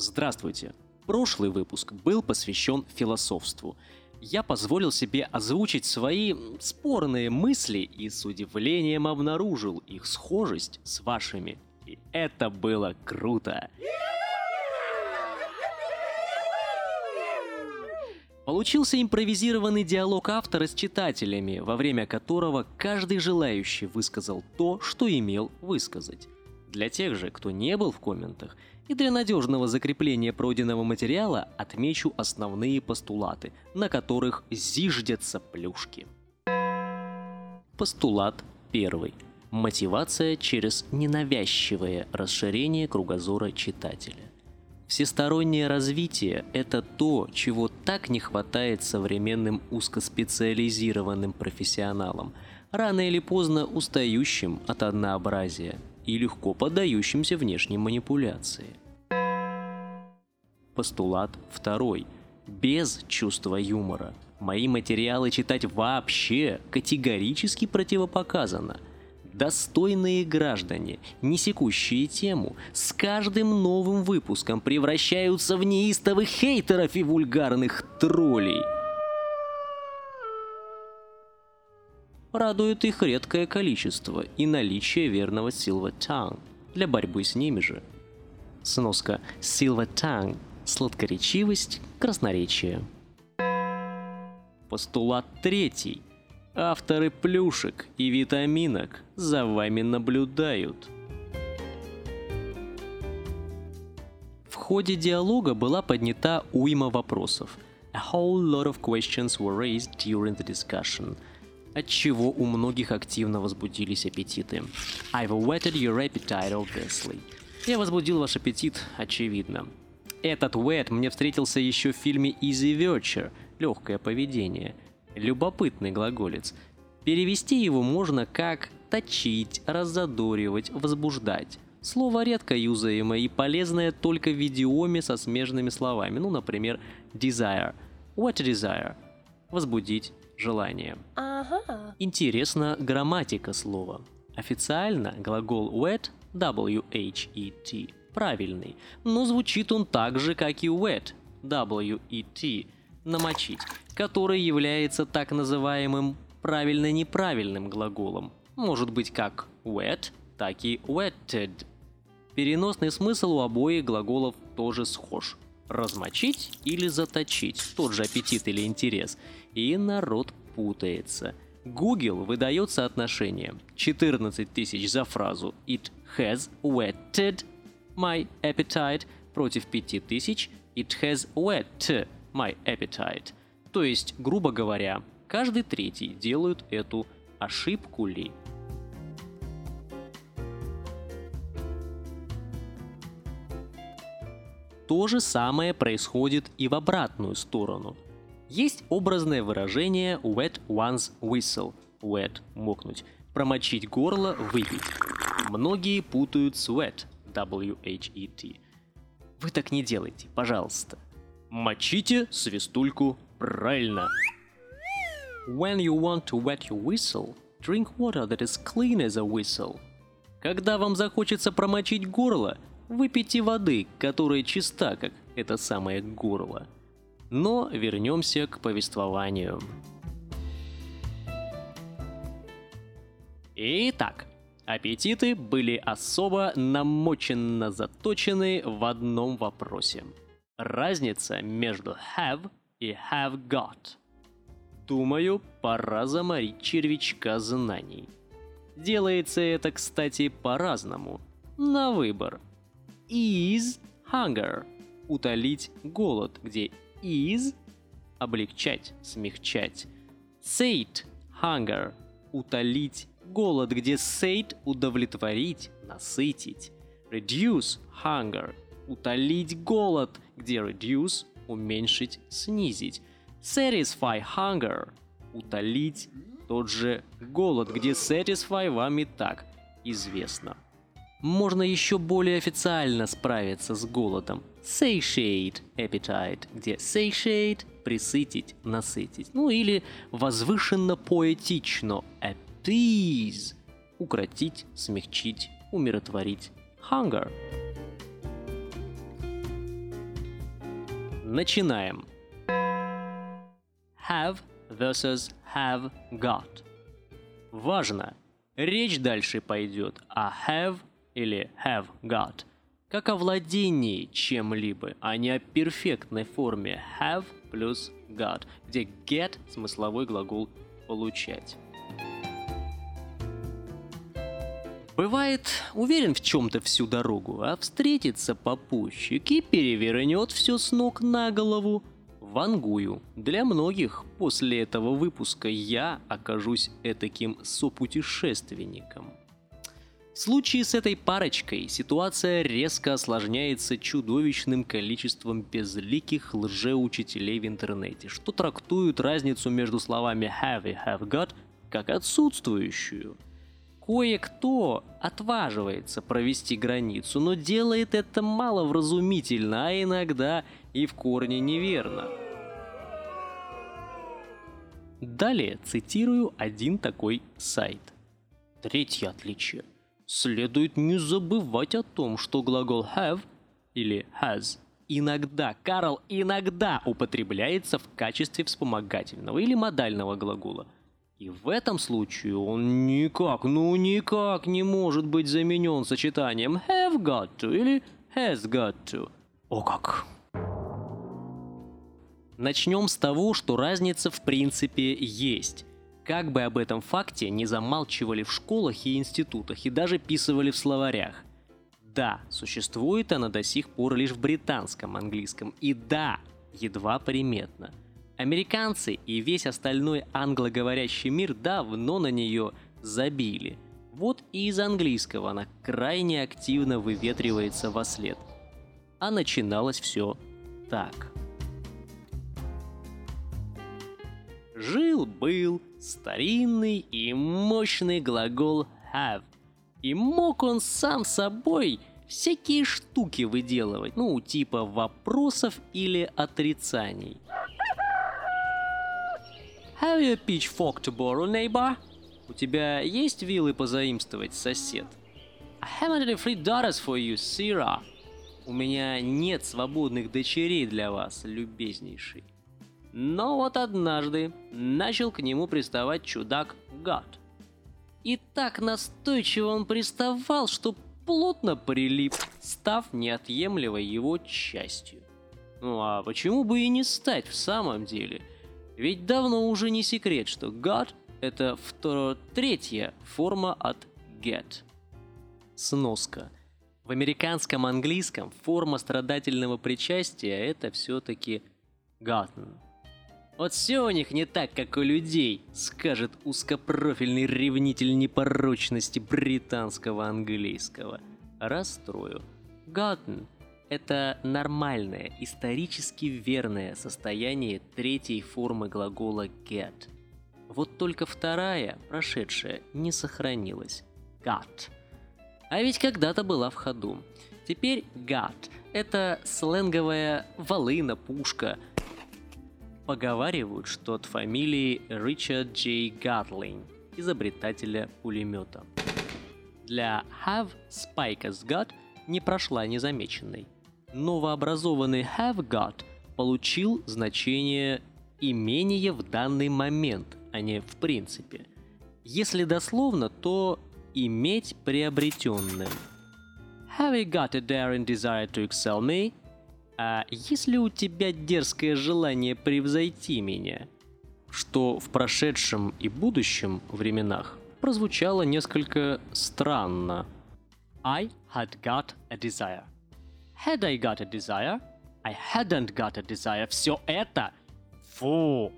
Здравствуйте! Прошлый выпуск был посвящен философству. Я позволил себе озвучить свои спорные мысли и с удивлением обнаружил их схожесть с вашими. И это было круто! Получился импровизированный диалог автора с читателями, во время которого каждый желающий высказал то, что имел высказать. Для тех же, кто не был в комментах, и для надежного закрепления пройденного материала отмечу основные постулаты, на которых зиждятся плюшки. Постулат первый. Мотивация через ненавязчивое расширение кругозора читателя. Всестороннее развитие – это то, чего так не хватает современным узкоспециализированным профессионалам, рано или поздно устающим от однообразия – и легко поддающимся внешним манипуляции. Постулат второй. Без чувства юмора. Мои материалы читать вообще категорически противопоказано. Достойные граждане, не секущие тему, с каждым новым выпуском превращаются в неистовых хейтеров и вульгарных троллей – Радует их редкое количество и наличие верного Silver Tongue для борьбы с ними же. Сноска Silver Tongue – сладкоречивость, красноречие. Постулат третий. Авторы плюшек и витаминок за вами наблюдают. В ходе диалога была поднята уйма вопросов. A whole lot of questions were raised during the discussion – от чего у многих активно возбудились аппетиты. I've whetted your appetite, obviously. Я возбудил ваш аппетит, очевидно. Этот wet мне встретился еще в фильме Easy Virtue, легкое поведение. Любопытный глаголец. Перевести его можно как точить, раззадоривать, возбуждать. Слово редко юзаемое и полезное только в идиоме со смежными словами. Ну, например, desire. What desire? Возбудить, желание. Ага. Интересна грамматика слова. Официально глагол wet, W-H-E-T, правильный, но звучит он так же, как и wet, W-E-T, намочить, который является так называемым правильно-неправильным глаголом. Может быть как wet, так и wetted. Переносный смысл у обоих глаголов тоже схож. Размочить или заточить, тот же аппетит или интерес – и народ путается. Google выдает соотношение 14 тысяч за фразу «It has whetted my appetite» против 5 тысяч «It has whet my appetite». То есть, грубо говоря, каждый третий делают эту ошибку ли. То же самое происходит и в обратную сторону – есть образное выражение wet one's whistle. Wet – мокнуть. Промочить горло – выпить. Многие путают sweat – W-H-E-T. Вы так не делайте, пожалуйста. Мочите свистульку правильно. When you want to wet your whistle, drink water that is clean as a whistle. Когда вам захочется промочить горло, выпейте воды, которая чиста, как это самое горло. Но вернемся к повествованию. Итак, аппетиты были особо намоченно заточены в одном вопросе. Разница между have и have got. Думаю, пора заморить червячка знаний. Делается это, кстати, по-разному. На выбор. Is hunger – утолить голод, где is – облегчать, смягчать. Sate – hunger – утолить голод, где sate – удовлетворить, насытить. Reduce – hunger – утолить голод, где reduce – уменьшить, снизить. Satisfy hunger – утолить тот же голод, где satisfy вам и так известно. Можно еще более официально справиться с голодом. Satiate appetite, где satiate – присытить, насытить. Ну или возвышенно поэтично appease – укротить, смягчить, умиротворить. Hunger. Начинаем. Have versus have got. Важно. Речь дальше пойдет о have или have got как о владении чем-либо, а не о перфектной форме have плюс got, где get – смысловой глагол «получать». Бывает, уверен в чем-то всю дорогу, а встретится попутчик и перевернет все с ног на голову. Вангую. Для многих после этого выпуска я окажусь этаким сопутешественником. В случае с этой парочкой ситуация резко осложняется чудовищным количеством безликих лжеучителей в интернете, что трактуют разницу между словами have и have got как отсутствующую – Кое-кто отваживается провести границу, но делает это маловразумительно, а иногда и в корне неверно. Далее цитирую один такой сайт. Третье отличие. Следует не забывать о том, что глагол have или has иногда, Карл, иногда употребляется в качестве вспомогательного или модального глагола – и в этом случае он никак, ну никак не может быть заменен сочетанием have got to или has got to. О как! Начнем с того, что разница в принципе есть. Как бы об этом факте не замалчивали в школах и институтах и даже писывали в словарях. Да, существует она до сих пор лишь в британском английском. И да, едва приметно – Американцы и весь остальной англоговорящий мир давно на нее забили. Вот и из английского она крайне активно выветривается во след. А начиналось все так. Жил-был старинный и мощный глагол have. И мог он сам собой всякие штуки выделывать, ну, типа вопросов или отрицаний – Have you a pitchfork to borrow, neighbor? У тебя есть вилы позаимствовать, сосед? I haven't any free daughters for you, Sira. У меня нет свободных дочерей для вас, любезнейший. Но вот однажды начал к нему приставать чудак Гад. И так настойчиво он приставал, что плотно прилип, став неотъемлемой его частью. Ну а почему бы и не стать в самом деле – ведь давно уже не секрет, что God — это вторая, третья форма от get. Сноска. В американском английском форма страдательного причастия — это все-таки gotten. Вот все у них не так, как у людей, скажет узкопрофильный ревнитель непорочности британского английского. Расстрою. Gotten — это нормальное, исторически верное состояние третьей формы глагола get. Вот только вторая, прошедшая, не сохранилась. Got. А ведь когда-то была в ходу. Теперь got – это сленговая волына, пушка. Поговаривают, что от фамилии Ричард Джей Гатлинг, изобретателя пулемета. Для have Spike as got не прошла незамеченной – новообразованный have got получил значение имение в данный момент, а не в принципе. Если дословно, то иметь приобретенное. Have you got a daring desire to excel me? А если у тебя дерзкое желание превзойти меня? Что в прошедшем и будущем временах прозвучало несколько странно. I had got a desire. Had I got a desire? I hadn't got a desire. Все это... Фу!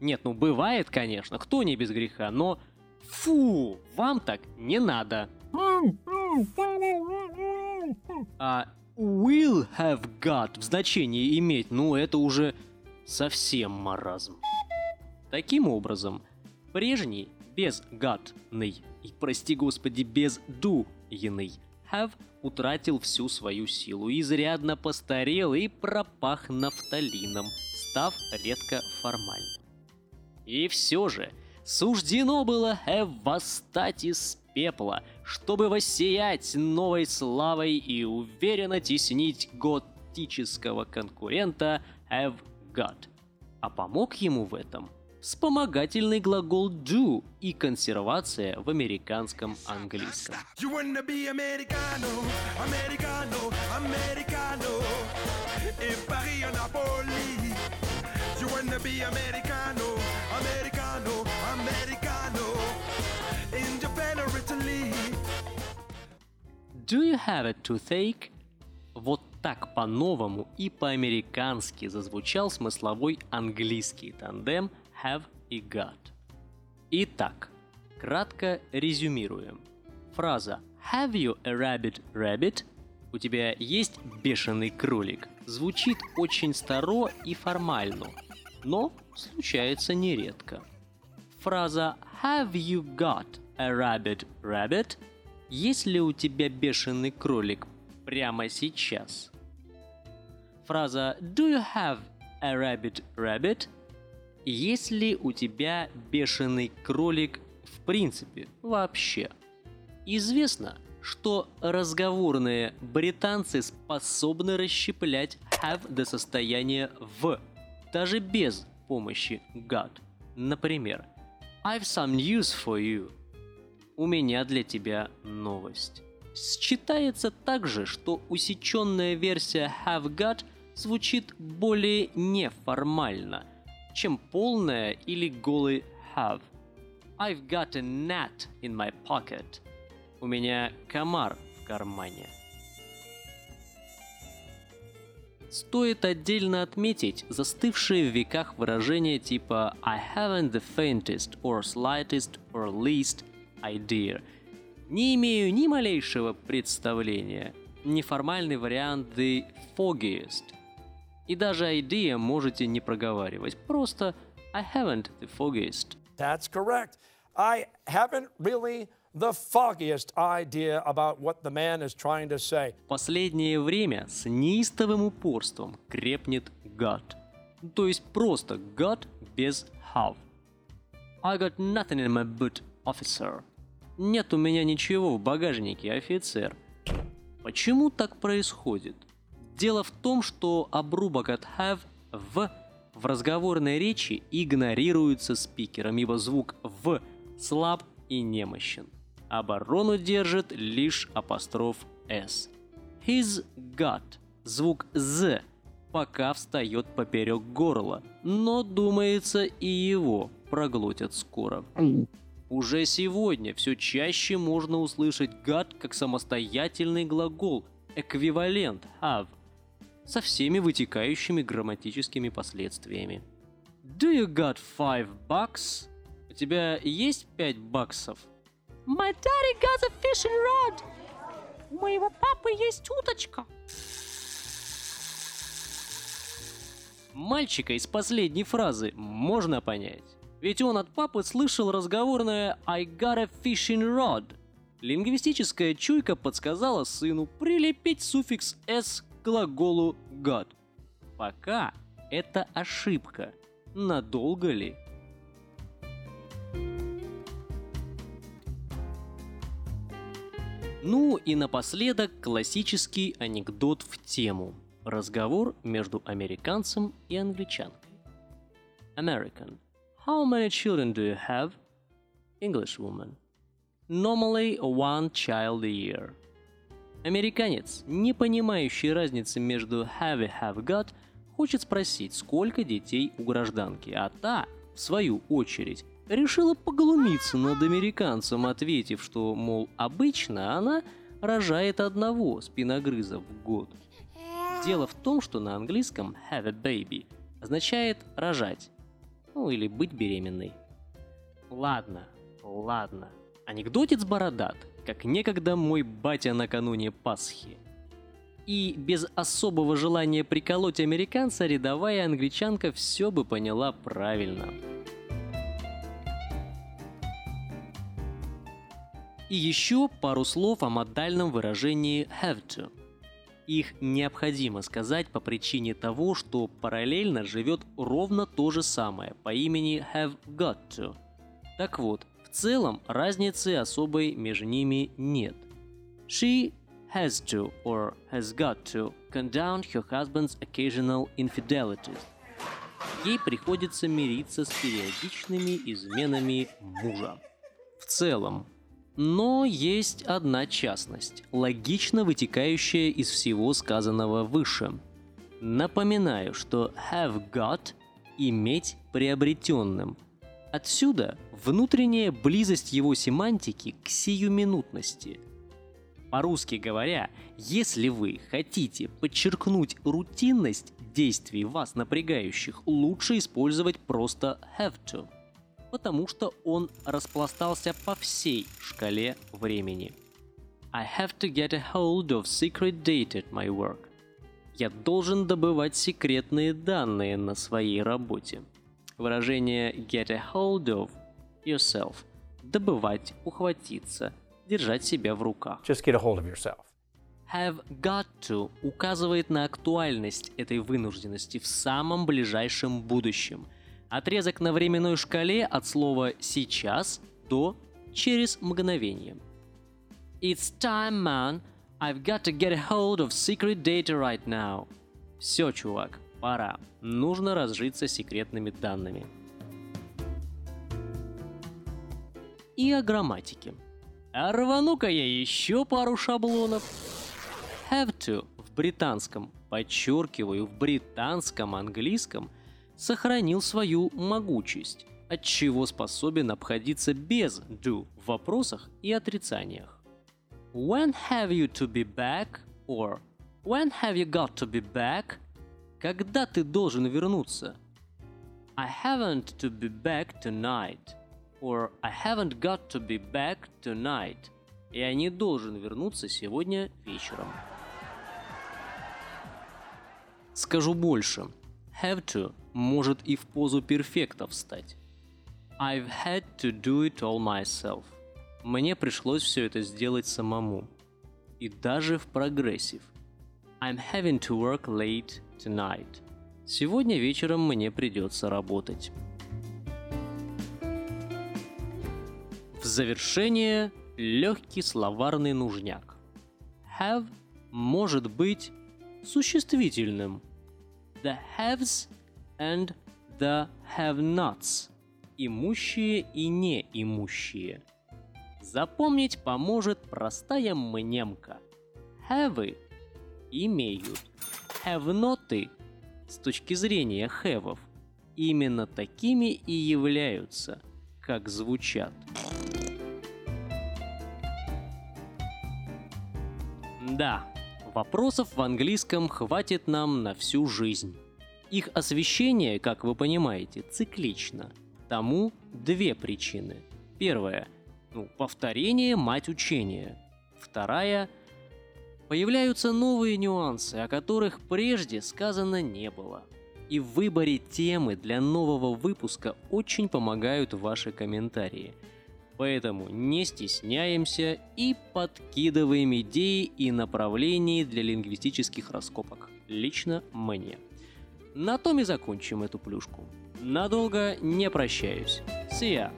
Нет, ну бывает, конечно, кто не без греха, но... Фу! Вам так не надо. А will have got в значении иметь, ну это уже совсем маразм. Таким образом, прежний без got-ный и, прости господи, без do-иный have утратил всю свою силу, изрядно постарел и пропах нафталином, став редко формальным. И все же, суждено было Эв восстать из пепла, чтобы воссиять новой славой и уверенно теснить год лингвистического конкурента have got. А помог ему в этом вспомогательный глагол do и консервация в американском английском. Do you have a toothache? Вот так по-новому и по-американски зазвучал смысловой английский тандем have и got. Итак, кратко резюмируем. Фраза Have you a rabbit rabbit? У тебя есть бешеный кролик? Звучит очень старо и формально, но случается нередко. Фраза Have you got a rabbit rabbit? Есть ли у тебя бешеный кролик прямо сейчас? Фраза Do you have a rabbit rabbit? Есть ли у тебя бешеный кролик в принципе вообще? Известно, что разговорные британцы способны расщеплять have до состояния в, даже без помощи got. Например, I've some news for you. У меня для тебя новость. Считается также, что усеченная версия have got звучит более неформально – чем полная или голый have. I've got a gnat in my pocket. У меня комар в кармане. Стоит отдельно отметить застывшие в веках выражения типа I haven't the faintest or slightest or least idea. Не имею ни малейшего представления. Неформальный вариант the foggiest – и даже idea можете не проговаривать. Просто I haven't the foggiest. That's correct. I haven't really the foggiest idea about what the man is trying to say. Последнее время с неистовым упорством крепнет got. То есть просто got без have. I got nothing in my boot, officer. Нет у меня ничего в багажнике, офицер. Почему так происходит? Дело в том, что обрубок от have в в разговорной речи игнорируется спикером, ибо звук в слаб и немощен. Оборону держит лишь апостроф s. His got звук z пока встает поперек горла, но думается и его проглотят скоро. Уже сегодня все чаще можно услышать got как самостоятельный глагол, эквивалент have со всеми вытекающими грамматическими последствиями. Do you got five bucks? У тебя есть пять баксов? My daddy got a fishing rod. У моего папы есть уточка. Мальчика из последней фразы можно понять. Ведь он от папы слышал разговорное I got a fishing rod. Лингвистическая чуйка подсказала сыну прилепить суффикс s глаголу got. Пока это ошибка. Надолго ли? Ну и напоследок классический анекдот в тему. Разговор между американцем и англичанкой. American. How many children do you have? English woman. Normally one child a year. Американец, не понимающий разницы между have и have got, хочет спросить, сколько детей у гражданки, а та, в свою очередь, решила поглумиться над американцем, ответив, что, мол, обычно она рожает одного спиногрыза в год. Дело в том, что на английском have a baby означает рожать, ну или быть беременной. Ладно, ладно. Анекдотец бородат, как некогда мой батя накануне Пасхи. И без особого желания приколоть американца рядовая англичанка все бы поняла правильно. И еще пару слов о модальном выражении have to. Их необходимо сказать по причине того, что параллельно живет ровно то же самое по имени have got to. Так вот, целом разницы особой между ними нет. She has to or has got to condone her husband's occasional infidelities. Ей приходится мириться с периодичными изменами мужа. В целом, но есть одна частность, логично вытекающая из всего сказанного выше. Напоминаю, что have got – иметь приобретенным. Отсюда внутренняя близость его семантики к сиюминутности. По-русски говоря, если вы хотите подчеркнуть рутинность действий вас напрягающих, лучше использовать просто have to – потому что он распластался по всей шкале времени. I have to get a hold of secret data at my work. Я должен добывать секретные данные на своей работе. Выражение get a hold of yourself – добывать, ухватиться, держать себя в руках. Just get a hold of yourself. Have got to указывает на актуальность этой вынужденности в самом ближайшем будущем – Отрезок на временной шкале от слова «сейчас» до «через мгновение». It's time, man. I've got to get a hold of secret data right now. Все, чувак, пора. Нужно разжиться секретными данными. И о грамматике. А рвану-ка я еще пару шаблонов. Have to в британском, подчеркиваю, в британском английском – сохранил свою могучесть, от чего способен обходиться без do в вопросах и отрицаниях. When have you to be back? Or When have you got to be back? Когда ты должен вернуться? I haven't to be back tonight. Or I haven't got to be back tonight. Я не должен вернуться сегодня вечером. Скажу больше. Have to может и в позу перфекта встать. I've had to do it all myself. Мне пришлось все это сделать самому. И даже в прогрессив. I'm having to work late tonight. Сегодня вечером мне придется работать. В завершение легкий словарный нужняк. Have может быть существительным. The haves and the have-nots – имущие и неимущие. Запомнить поможет простая мнемка. Have имеют. Have-ноты с точки зрения хэвов именно такими и являются, как звучат. Да, вопросов в английском хватит нам на всю жизнь. Их освещение, как вы понимаете, циклично. Тому две причины. Первая ну, – повторение – мать учения. Вторая – появляются новые нюансы, о которых прежде сказано не было. И в выборе темы для нового выпуска очень помогают ваши комментарии. Поэтому не стесняемся и подкидываем идеи и направления для лингвистических раскопок. Лично мне. На том и закончим эту плюшку. Надолго не прощаюсь. Ya!